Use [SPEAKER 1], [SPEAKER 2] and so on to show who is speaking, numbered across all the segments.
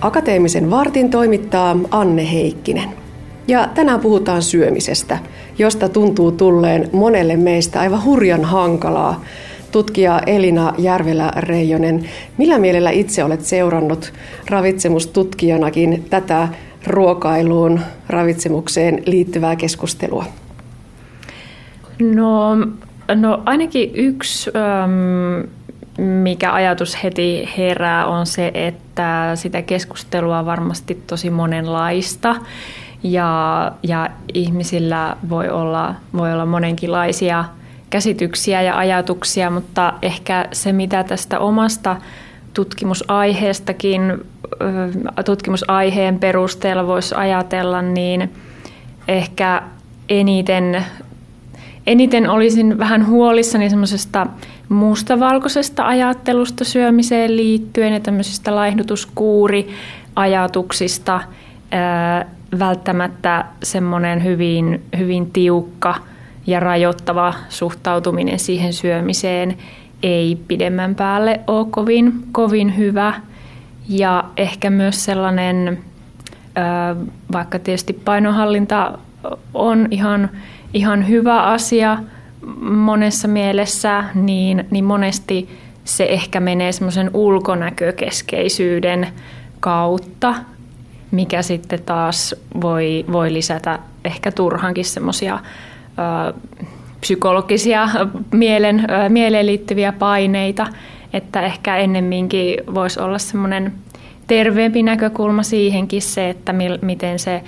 [SPEAKER 1] Akateemisen vartin toimittaa Anne Heikkinen. Ja tänään puhutaan syömisestä, josta tuntuu tulleen monelle meistä aivan hurjan hankalaa. Tutkija Elina Järvelä-Reijonen, millä mielellä itse olet seurannut ravitsemustutkijanakin tätä ruokailuun, ravitsemukseen liittyvää keskustelua?
[SPEAKER 2] No, no ainakin yksi, mikä ajatus heti herää, on se, että sitä keskustelua on varmasti tosi monenlaista. Ja, ja ihmisillä voi olla, voi olla monenkinlaisia käsityksiä ja ajatuksia, mutta ehkä se, mitä tästä omasta tutkimusaiheestakin, tutkimusaiheen perusteella voisi ajatella, niin ehkä eniten, eniten olisin vähän huolissani semmoisesta mustavalkoisesta ajattelusta syömiseen liittyen ja tämmöisistä laihdutuskuuriajatuksista. Välttämättä semmoinen hyvin, hyvin tiukka ja rajoittava suhtautuminen siihen syömiseen ei pidemmän päälle ole kovin, kovin hyvä. Ja ehkä myös sellainen, vaikka tietysti painohallinta on ihan, ihan hyvä asia monessa mielessä, niin, niin monesti se ehkä menee semmoisen ulkonäkökeskeisyyden kautta, mikä sitten taas voi, voi lisätä ehkä turhankin semmoisia psykologisia mielen, mieleen liittyviä paineita, että ehkä ennemminkin voisi olla semmoinen terveempi näkökulma siihenkin se, että miten se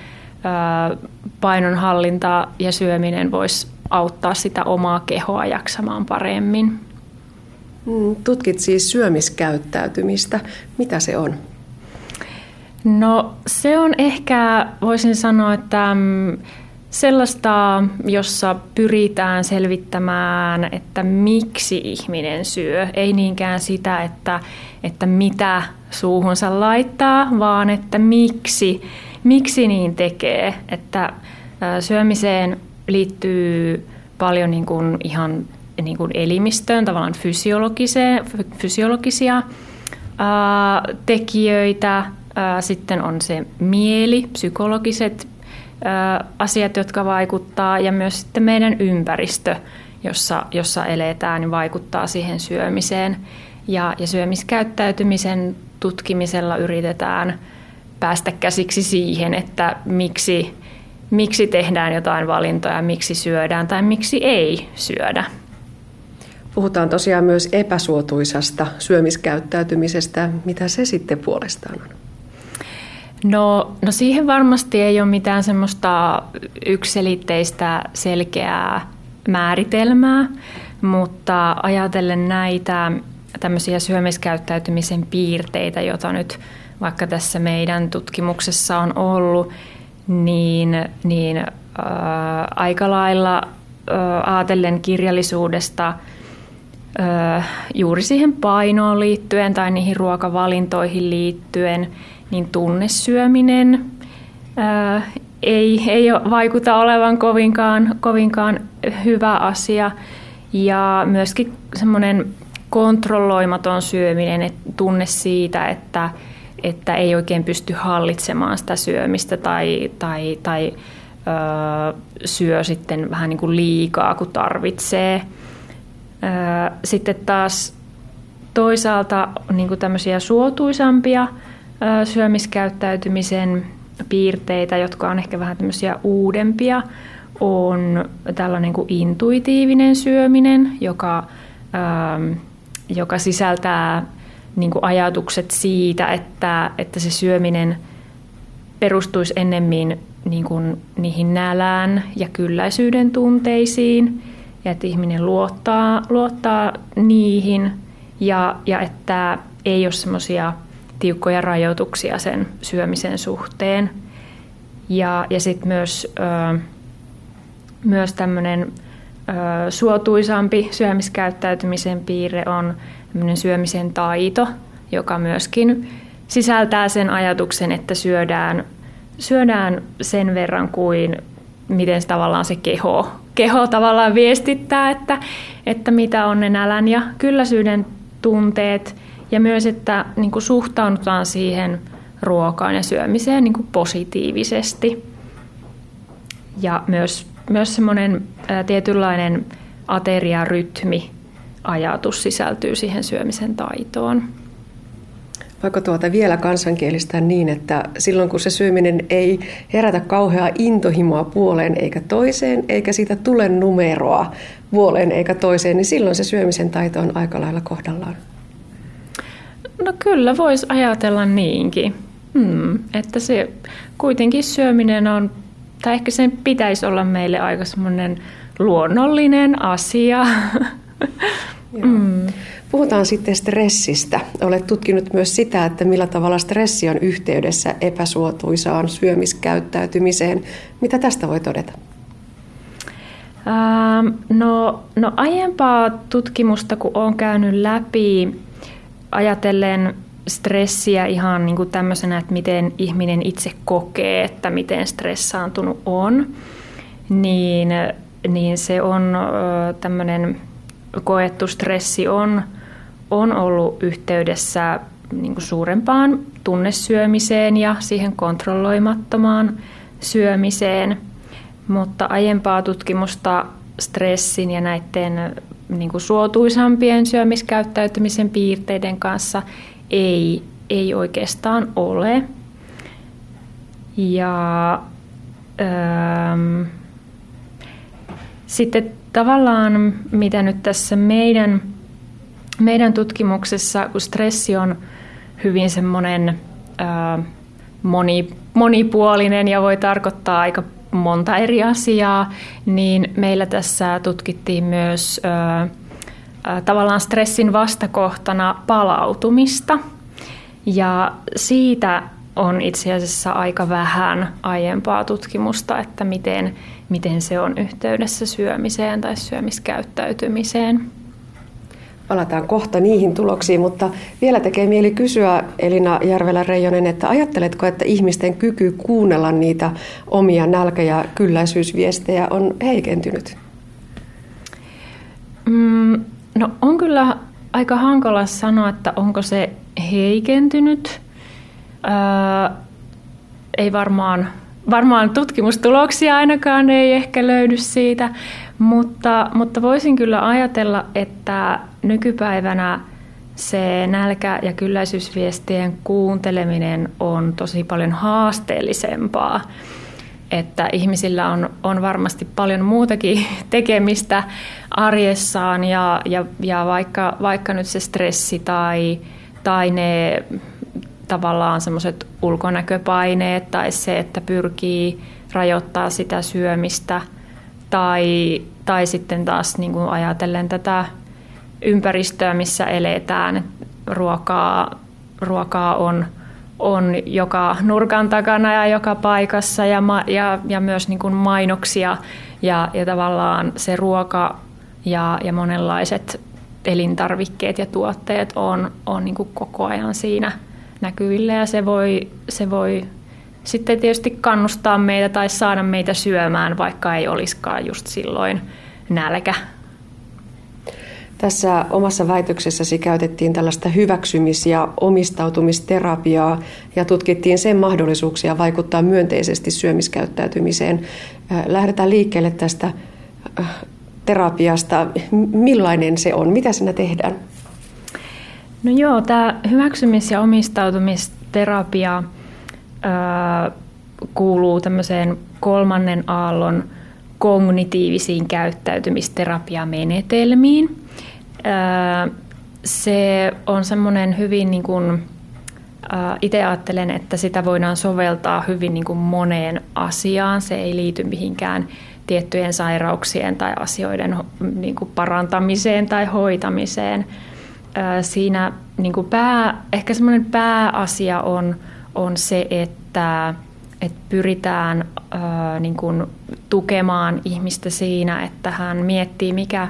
[SPEAKER 2] painonhallinta ja syöminen voisi auttaa sitä omaa kehoa jaksamaan paremmin.
[SPEAKER 1] Mm, tutkit siis syömiskäyttäytymistä. Mitä se on?
[SPEAKER 2] No se on ehkä, voisin sanoa, että mm, sellaista, jossa pyritään selvittämään, että miksi ihminen syö. Ei niinkään sitä, että, että mitä suuhunsa laittaa, vaan että miksi, miksi niin tekee. Että syömiseen liittyy paljon niin kuin ihan niin kuin elimistöön, tavallaan fysiologisia ää, tekijöitä. Ää, sitten on se mieli, psykologiset asiat, jotka vaikuttaa ja myös sitten meidän ympäristö, jossa, jossa eletään, niin vaikuttaa siihen syömiseen. Ja, ja syömiskäyttäytymisen tutkimisella yritetään päästä käsiksi siihen, että miksi, miksi tehdään jotain valintoja, miksi syödään tai miksi ei syödä.
[SPEAKER 1] Puhutaan tosiaan myös epäsuotuisasta syömiskäyttäytymisestä. Mitä se sitten puolestaan on?
[SPEAKER 2] No, no siihen varmasti ei ole mitään semmoista yksilitteistä selkeää määritelmää, mutta ajatellen näitä tämmöisiä syömiskäyttäytymisen piirteitä, joita nyt vaikka tässä meidän tutkimuksessa on ollut, niin, niin äh, aika lailla äh, ajatellen kirjallisuudesta äh, juuri siihen painoon liittyen tai niihin ruokavalintoihin liittyen – niin tunnesyöminen ää, ei, ei vaikuta olevan kovinkaan, kovinkaan hyvä asia. Ja myöskin semmoinen kontrolloimaton syöminen, että tunne siitä, että, että ei oikein pysty hallitsemaan sitä syömistä tai, tai, tai ö, syö sitten vähän niin kuin liikaa, kun tarvitsee. Ö, sitten taas toisaalta niin kuin tämmöisiä suotuisampia syömiskäyttäytymisen piirteitä, jotka on ehkä vähän tämmöisiä uudempia, on tällainen kuin intuitiivinen syöminen, joka, ähm, joka sisältää niin kuin ajatukset siitä, että, että se syöminen perustuisi ennemmin niin kuin niihin nälään ja kylläisyyden tunteisiin ja että ihminen luottaa, luottaa niihin ja, ja että ei ole semmoisia tiukkoja rajoituksia sen syömisen suhteen. Ja, ja sitten myös, myös tämmöinen suotuisampi syömiskäyttäytymisen piirre on syömisen taito, joka myöskin sisältää sen ajatuksen, että syödään, syödään sen verran kuin miten se tavallaan se keho, keho tavallaan viestittää, että, että mitä on ne nälän ja kylläisyyden tunteet – ja myös, että niin kuin suhtaudutaan siihen ruokaan ja syömiseen niin kuin positiivisesti. Ja myös, myös semmoinen tietynlainen ateriarytmi ajatus sisältyy siihen syömisen taitoon.
[SPEAKER 1] Voiko tuota vielä kansankielistä niin, että silloin kun se syöminen ei herätä kauheaa intohimoa puoleen eikä toiseen, eikä siitä tule numeroa puoleen eikä toiseen, niin silloin se syömisen taito on aika lailla kohdallaan?
[SPEAKER 2] No kyllä, voisi ajatella niinkin. Hmm, että se kuitenkin syöminen on, tai ehkä sen pitäisi olla meille aika semmoinen luonnollinen asia.
[SPEAKER 1] mm. Puhutaan sitten stressistä. Olet tutkinut myös sitä, että millä tavalla stressi on yhteydessä epäsuotuisaan syömiskäyttäytymiseen. Mitä tästä voi todeta?
[SPEAKER 2] Ähm, no, no aiempaa tutkimusta, kun olen käynyt läpi ajatellen stressiä ihan niin kuin tämmöisenä, että miten ihminen itse kokee, että miten stressaantunut on, niin, niin se on tämmöinen koettu stressi on, on ollut yhteydessä niin kuin suurempaan tunnesyömiseen ja siihen kontrolloimattomaan syömiseen, mutta aiempaa tutkimusta stressin ja näiden niin kuin suotuisampien syömiskäyttäytymisen piirteiden kanssa ei, ei oikeastaan ole. Ja ähm, sitten tavallaan mitä nyt tässä meidän, meidän tutkimuksessa, kun stressi on hyvin semmoinen äh, moni, monipuolinen ja voi tarkoittaa aika monta eri asiaa, niin meillä tässä tutkittiin myös äh, tavallaan stressin vastakohtana palautumista. Ja siitä on itse asiassa aika vähän aiempaa tutkimusta, että miten, miten se on yhteydessä syömiseen tai syömiskäyttäytymiseen.
[SPEAKER 1] Palataan kohta niihin tuloksiin, mutta vielä tekee mieli kysyä Elina Järvelä-Reijonen, että ajatteletko, että ihmisten kyky kuunnella niitä omia nälkä- ja kylläisyysviestejä on heikentynyt?
[SPEAKER 2] Mm, No on kyllä aika hankala sanoa, että onko se heikentynyt. Öö, ei varmaan, varmaan tutkimustuloksia ainakaan ei ehkä löydy siitä, mutta, mutta voisin kyllä ajatella, että nykypäivänä se nälkä- ja kylläisyysviestien kuunteleminen on tosi paljon haasteellisempaa että ihmisillä on, on varmasti paljon muutakin tekemistä arjessaan ja, ja, ja vaikka, vaikka nyt se stressi tai, tai ne tavallaan semmoiset ulkonäköpaineet tai se, että pyrkii rajoittaa sitä syömistä tai, tai sitten taas niin kuin ajatellen tätä ympäristöä, missä eletään, ruokaa, ruokaa on – on joka nurkan takana ja joka paikassa ja, ma- ja, ja myös niin kuin mainoksia ja, ja tavallaan se ruoka ja, ja monenlaiset elintarvikkeet ja tuotteet on, on niin kuin koko ajan siinä näkyvillä ja se voi, se voi sitten tietysti kannustaa meitä tai saada meitä syömään, vaikka ei olisikaan just silloin nälkä
[SPEAKER 1] tässä omassa väitöksessäsi käytettiin tällaista hyväksymis- ja omistautumisterapiaa ja tutkittiin sen mahdollisuuksia vaikuttaa myönteisesti syömiskäyttäytymiseen. Lähdetään liikkeelle tästä terapiasta. Millainen se on? Mitä siinä tehdään?
[SPEAKER 2] No joo, tämä hyväksymis- ja omistautumisterapia kuuluu tämmöiseen kolmannen aallon kognitiivisiin käyttäytymisterapiamenetelmiin. Se on semmoinen hyvin niin kuin, itse ajattelen, että sitä voidaan soveltaa hyvin niin kuin moneen asiaan. Se ei liity mihinkään tiettyjen sairauksien tai asioiden niin kuin parantamiseen tai hoitamiseen. Siinä niin kuin pää, ehkä semmoinen pääasia on, on se, että, että pyritään niin kuin tukemaan ihmistä siinä, että hän miettii, mikä,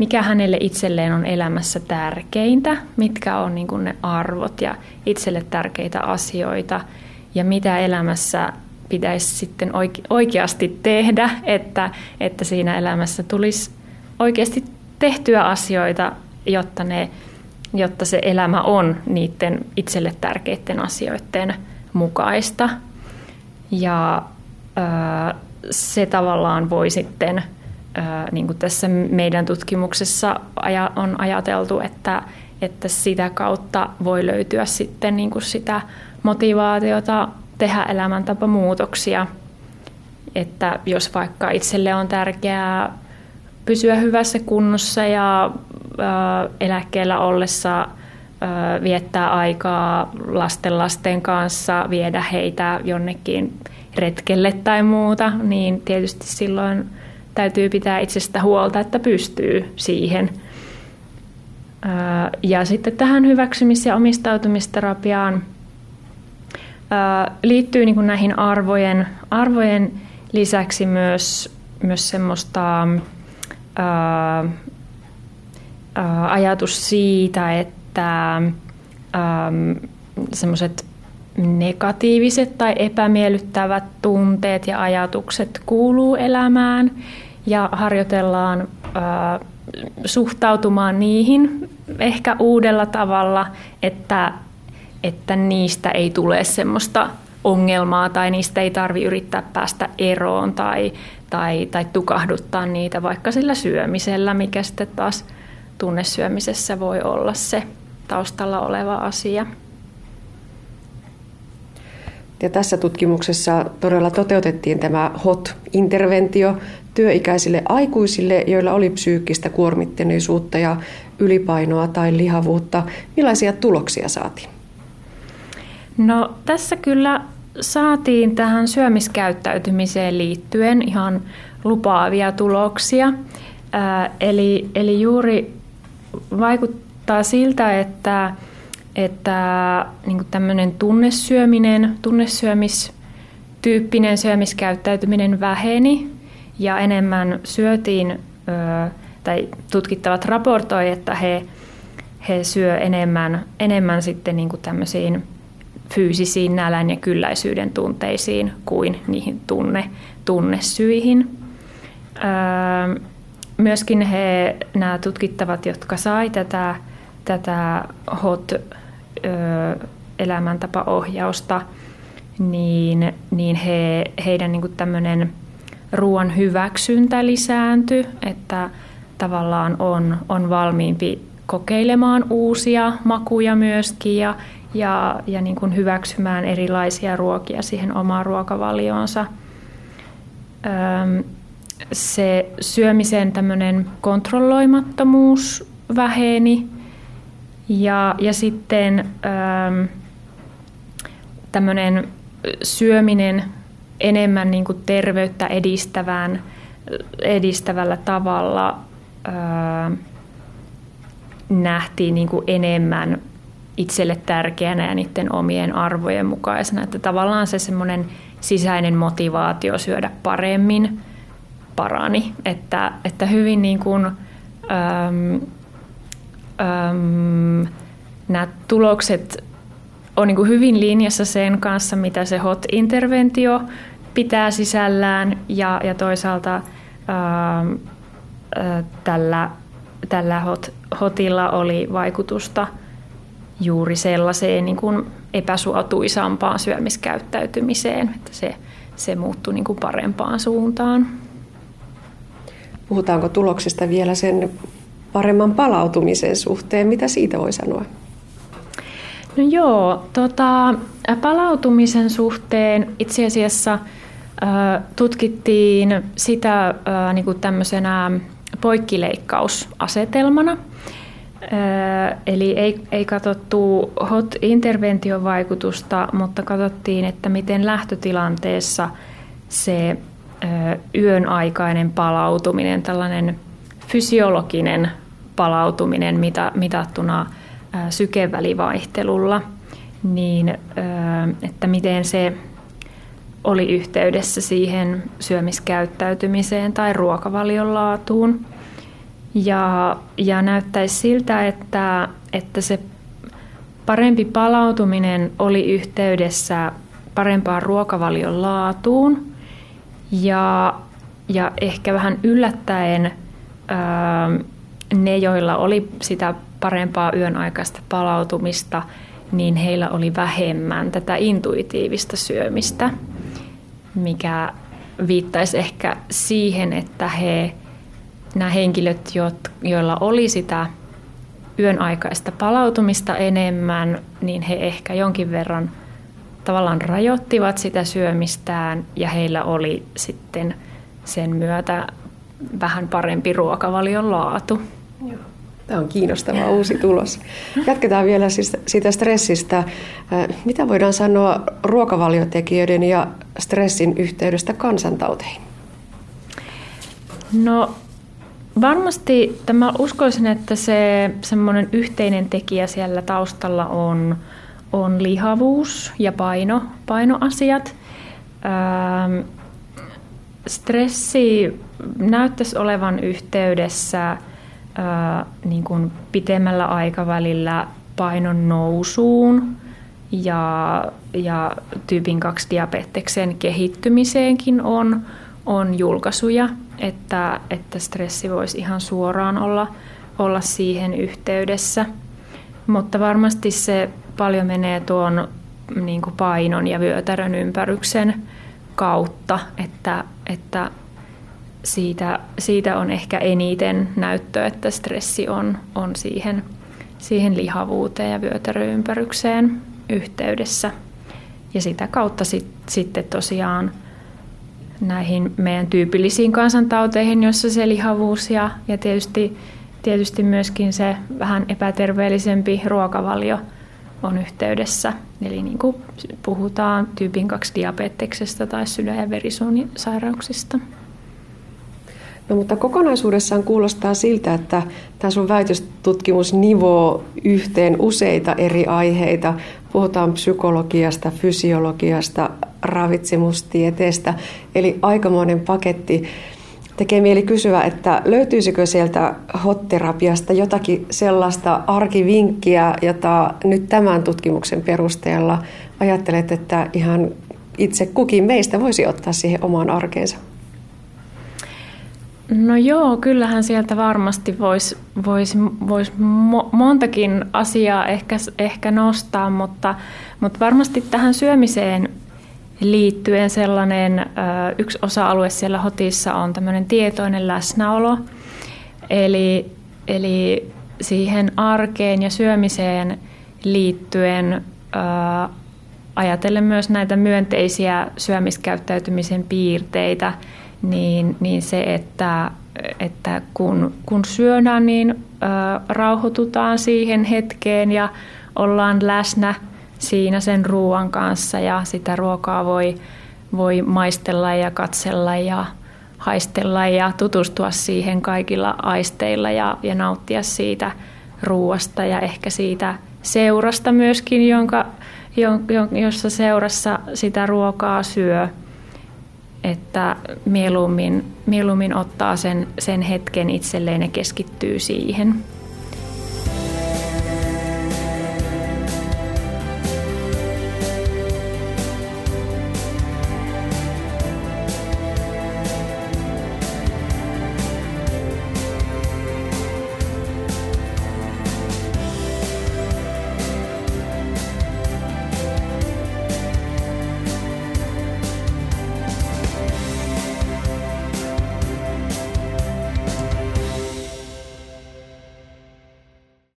[SPEAKER 2] mikä hänelle itselleen on elämässä tärkeintä, mitkä on niin kuin ne arvot ja itselle tärkeitä asioita ja mitä elämässä pitäisi sitten oikeasti tehdä, että, että siinä elämässä tulisi oikeasti tehtyä asioita, jotta, ne, jotta se elämä on niiden itselle tärkeiden asioiden mukaista. Ja se tavallaan voi sitten, niin kuin tässä meidän tutkimuksessa on ajateltu, että, että sitä kautta voi löytyä sitten niin kuin sitä motivaatiota tehdä elämäntapamuutoksia. Että jos vaikka itselle on tärkeää pysyä hyvässä kunnossa ja eläkkeellä ollessa viettää aikaa lasten lasten kanssa, viedä heitä jonnekin retkelle tai muuta, niin tietysti silloin täytyy pitää itsestä huolta, että pystyy siihen. Ja sitten tähän hyväksymis- ja omistautumisterapiaan liittyy niin näihin arvojen, arvojen lisäksi myös, myös semmoista ää, ajatus siitä, että semmoiset negatiiviset tai epämiellyttävät tunteet ja ajatukset kuuluu elämään ja harjoitellaan suhtautumaan niihin ehkä uudella tavalla, että, että niistä ei tule semmoista ongelmaa tai niistä ei tarvi yrittää päästä eroon tai, tai, tai tukahduttaa niitä vaikka sillä syömisellä, mikä sitten taas tunnesyömisessä voi olla se taustalla oleva asia.
[SPEAKER 1] Ja tässä tutkimuksessa todella toteutettiin tämä HOT-interventio työikäisille aikuisille, joilla oli psyykkistä kuormittuneisuutta ja ylipainoa tai lihavuutta. Millaisia tuloksia saatiin?
[SPEAKER 2] No tässä kyllä saatiin tähän syömiskäyttäytymiseen liittyen ihan lupaavia tuloksia. Ää, eli, eli juuri vaikuttaa siltä, että, että niin tämmöinen tunnesyöminen, tunnesyömistyyppinen syömiskäyttäytyminen väheni ja enemmän syötiin, tai tutkittavat raportoi, että he, he syö enemmän, enemmän sitten niin tämmöisiin fyysisiin nälän ja kylläisyyden tunteisiin kuin niihin tunne, tunnesyihin. myöskin he, nämä tutkittavat, jotka sai tätä, tätä HOT elämäntapaohjausta, niin, niin he, heidän niin tämmöinen ruoan hyväksyntä lisääntyi, että tavallaan on, on valmiimpi kokeilemaan uusia makuja myöskin ja, ja, ja niin kuin hyväksymään erilaisia ruokia siihen omaan ruokavalioonsa. se syömisen tämmöinen kontrolloimattomuus väheni ja, ja sitten tämmöinen syöminen enemmän niin kuin terveyttä edistävään, edistävällä tavalla ää, nähtiin niin kuin enemmän itselle tärkeänä ja niiden omien arvojen mukaisena. Että tavallaan se semmoinen sisäinen motivaatio syödä paremmin parani. Että, että hyvin niin kuin, äm, äm, nämä tulokset on niin hyvin linjassa sen kanssa, mitä se HOT-interventio pitää sisällään ja, ja toisaalta ää, ää, tällä, tällä HOT, HOTilla oli vaikutusta juuri sellaiseen niin kuin epäsuotuisampaan syömiskäyttäytymiseen, että se, se muuttui niin kuin parempaan suuntaan.
[SPEAKER 1] Puhutaanko tuloksesta vielä sen paremman palautumisen suhteen? Mitä siitä voi sanoa?
[SPEAKER 2] No joo, tota, palautumisen suhteen itse asiassa – tutkittiin sitä niin kuin tämmöisenä poikkileikkausasetelmana. Eli ei, ei katsottu HOT-intervention vaikutusta, mutta katsottiin, että miten lähtötilanteessa se yön aikainen palautuminen, tällainen fysiologinen palautuminen mitattuna sykevälivaihtelulla, niin että miten se oli yhteydessä siihen syömiskäyttäytymiseen tai ruokavalion laatuun. Ja, ja näyttäisi siltä, että, että se parempi palautuminen oli yhteydessä parempaan ruokavalion laatuun. Ja, ja ehkä vähän yllättäen ää, ne, joilla oli sitä parempaa yön aikaista palautumista, niin heillä oli vähemmän tätä intuitiivista syömistä, mikä viittaisi ehkä siihen, että he, nämä henkilöt, joilla oli sitä yön aikaista palautumista enemmän, niin he ehkä jonkin verran tavallaan rajoittivat sitä syömistään ja heillä oli sitten sen myötä vähän parempi ruokavalion laatu.
[SPEAKER 1] Tämä on kiinnostava uusi tulos. Jatketaan vielä siis siitä stressistä. Äh, mitä voidaan sanoa ruokavaliotekijöiden ja stressin yhteydestä kansantauteihin?
[SPEAKER 2] No varmasti tämä uskoisin, että se semmoinen yhteinen tekijä siellä taustalla on, on lihavuus ja paino, painoasiat. Ähm, stressi näyttäisi olevan yhteydessä niin kuin pitemmällä aikavälillä painon nousuun ja, ja tyypin 2 diabeteksen kehittymiseenkin on, on julkaisuja, että, että stressi voisi ihan suoraan olla, olla siihen yhteydessä. Mutta varmasti se paljon menee tuon niin kuin painon ja vyötärön ympäryksen kautta, että, että siitä, siitä on ehkä eniten näyttöä, että stressi on, on siihen, siihen lihavuuteen ja vyötäröympärykseen yhteydessä. Ja sitä kautta sit, sitten tosiaan näihin meidän tyypillisiin kansantauteihin, jossa se lihavuus ja, ja tietysti, tietysti myöskin se vähän epäterveellisempi ruokavalio on yhteydessä. Eli niin kuin puhutaan tyypin 2 diabeteksesta tai sydän- ja verisuonisairauksista.
[SPEAKER 1] No, mutta kokonaisuudessaan kuulostaa siltä, että tämä sun väitöstutkimus nivoo yhteen useita eri aiheita. Puhutaan psykologiasta, fysiologiasta, ravitsemustieteestä, eli aikamoinen paketti. Tekee mieli kysyä, että löytyisikö sieltä hotterapiasta jotakin sellaista arkivinkkiä, jota nyt tämän tutkimuksen perusteella ajattelet, että ihan itse kukin meistä voisi ottaa siihen omaan arkeensa?
[SPEAKER 2] No joo, kyllähän sieltä varmasti voisi vois, vois mo, montakin asiaa ehkä, ehkä nostaa, mutta, mutta varmasti tähän syömiseen liittyen sellainen yksi osa-alue siellä hotissa on tämmöinen tietoinen läsnäolo. Eli, eli siihen arkeen ja syömiseen liittyen ajatellen myös näitä myönteisiä syömiskäyttäytymisen piirteitä – niin, niin se, että, että kun, kun syödään, niin ö, rauhoitutaan siihen hetkeen ja ollaan läsnä siinä sen ruoan kanssa ja sitä ruokaa voi, voi maistella ja katsella ja haistella ja tutustua siihen kaikilla aisteilla ja, ja nauttia siitä ruoasta ja ehkä siitä seurasta myöskin, jonka, jossa seurassa sitä ruokaa syö että mieluummin, mieluummin ottaa sen, sen hetken itselleen ja keskittyy siihen.